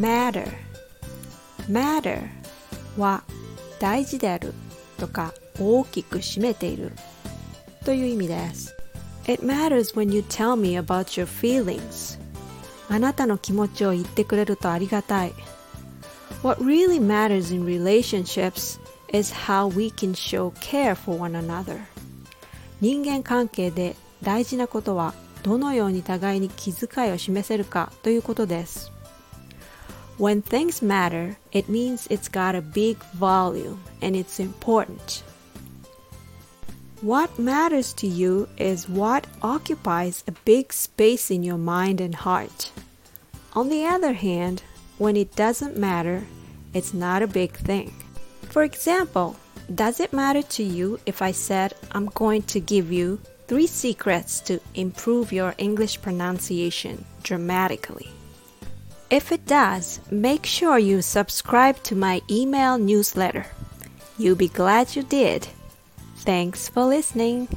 matter matter は大事であるとか大きく占めているという意味です It matters when you tell me about your feelings あなたの気持ちを言ってくれるとありがたい What really matters in relationships is how we can show care for one another 人間関係で大事なことはどのように互いに気遣いを示せるかということです When things matter, it means it's got a big volume and it's important. What matters to you is what occupies a big space in your mind and heart. On the other hand, when it doesn't matter, it's not a big thing. For example, does it matter to you if I said I'm going to give you three secrets to improve your English pronunciation dramatically? If it does, make sure you subscribe to my email newsletter. You'll be glad you did. Thanks for listening.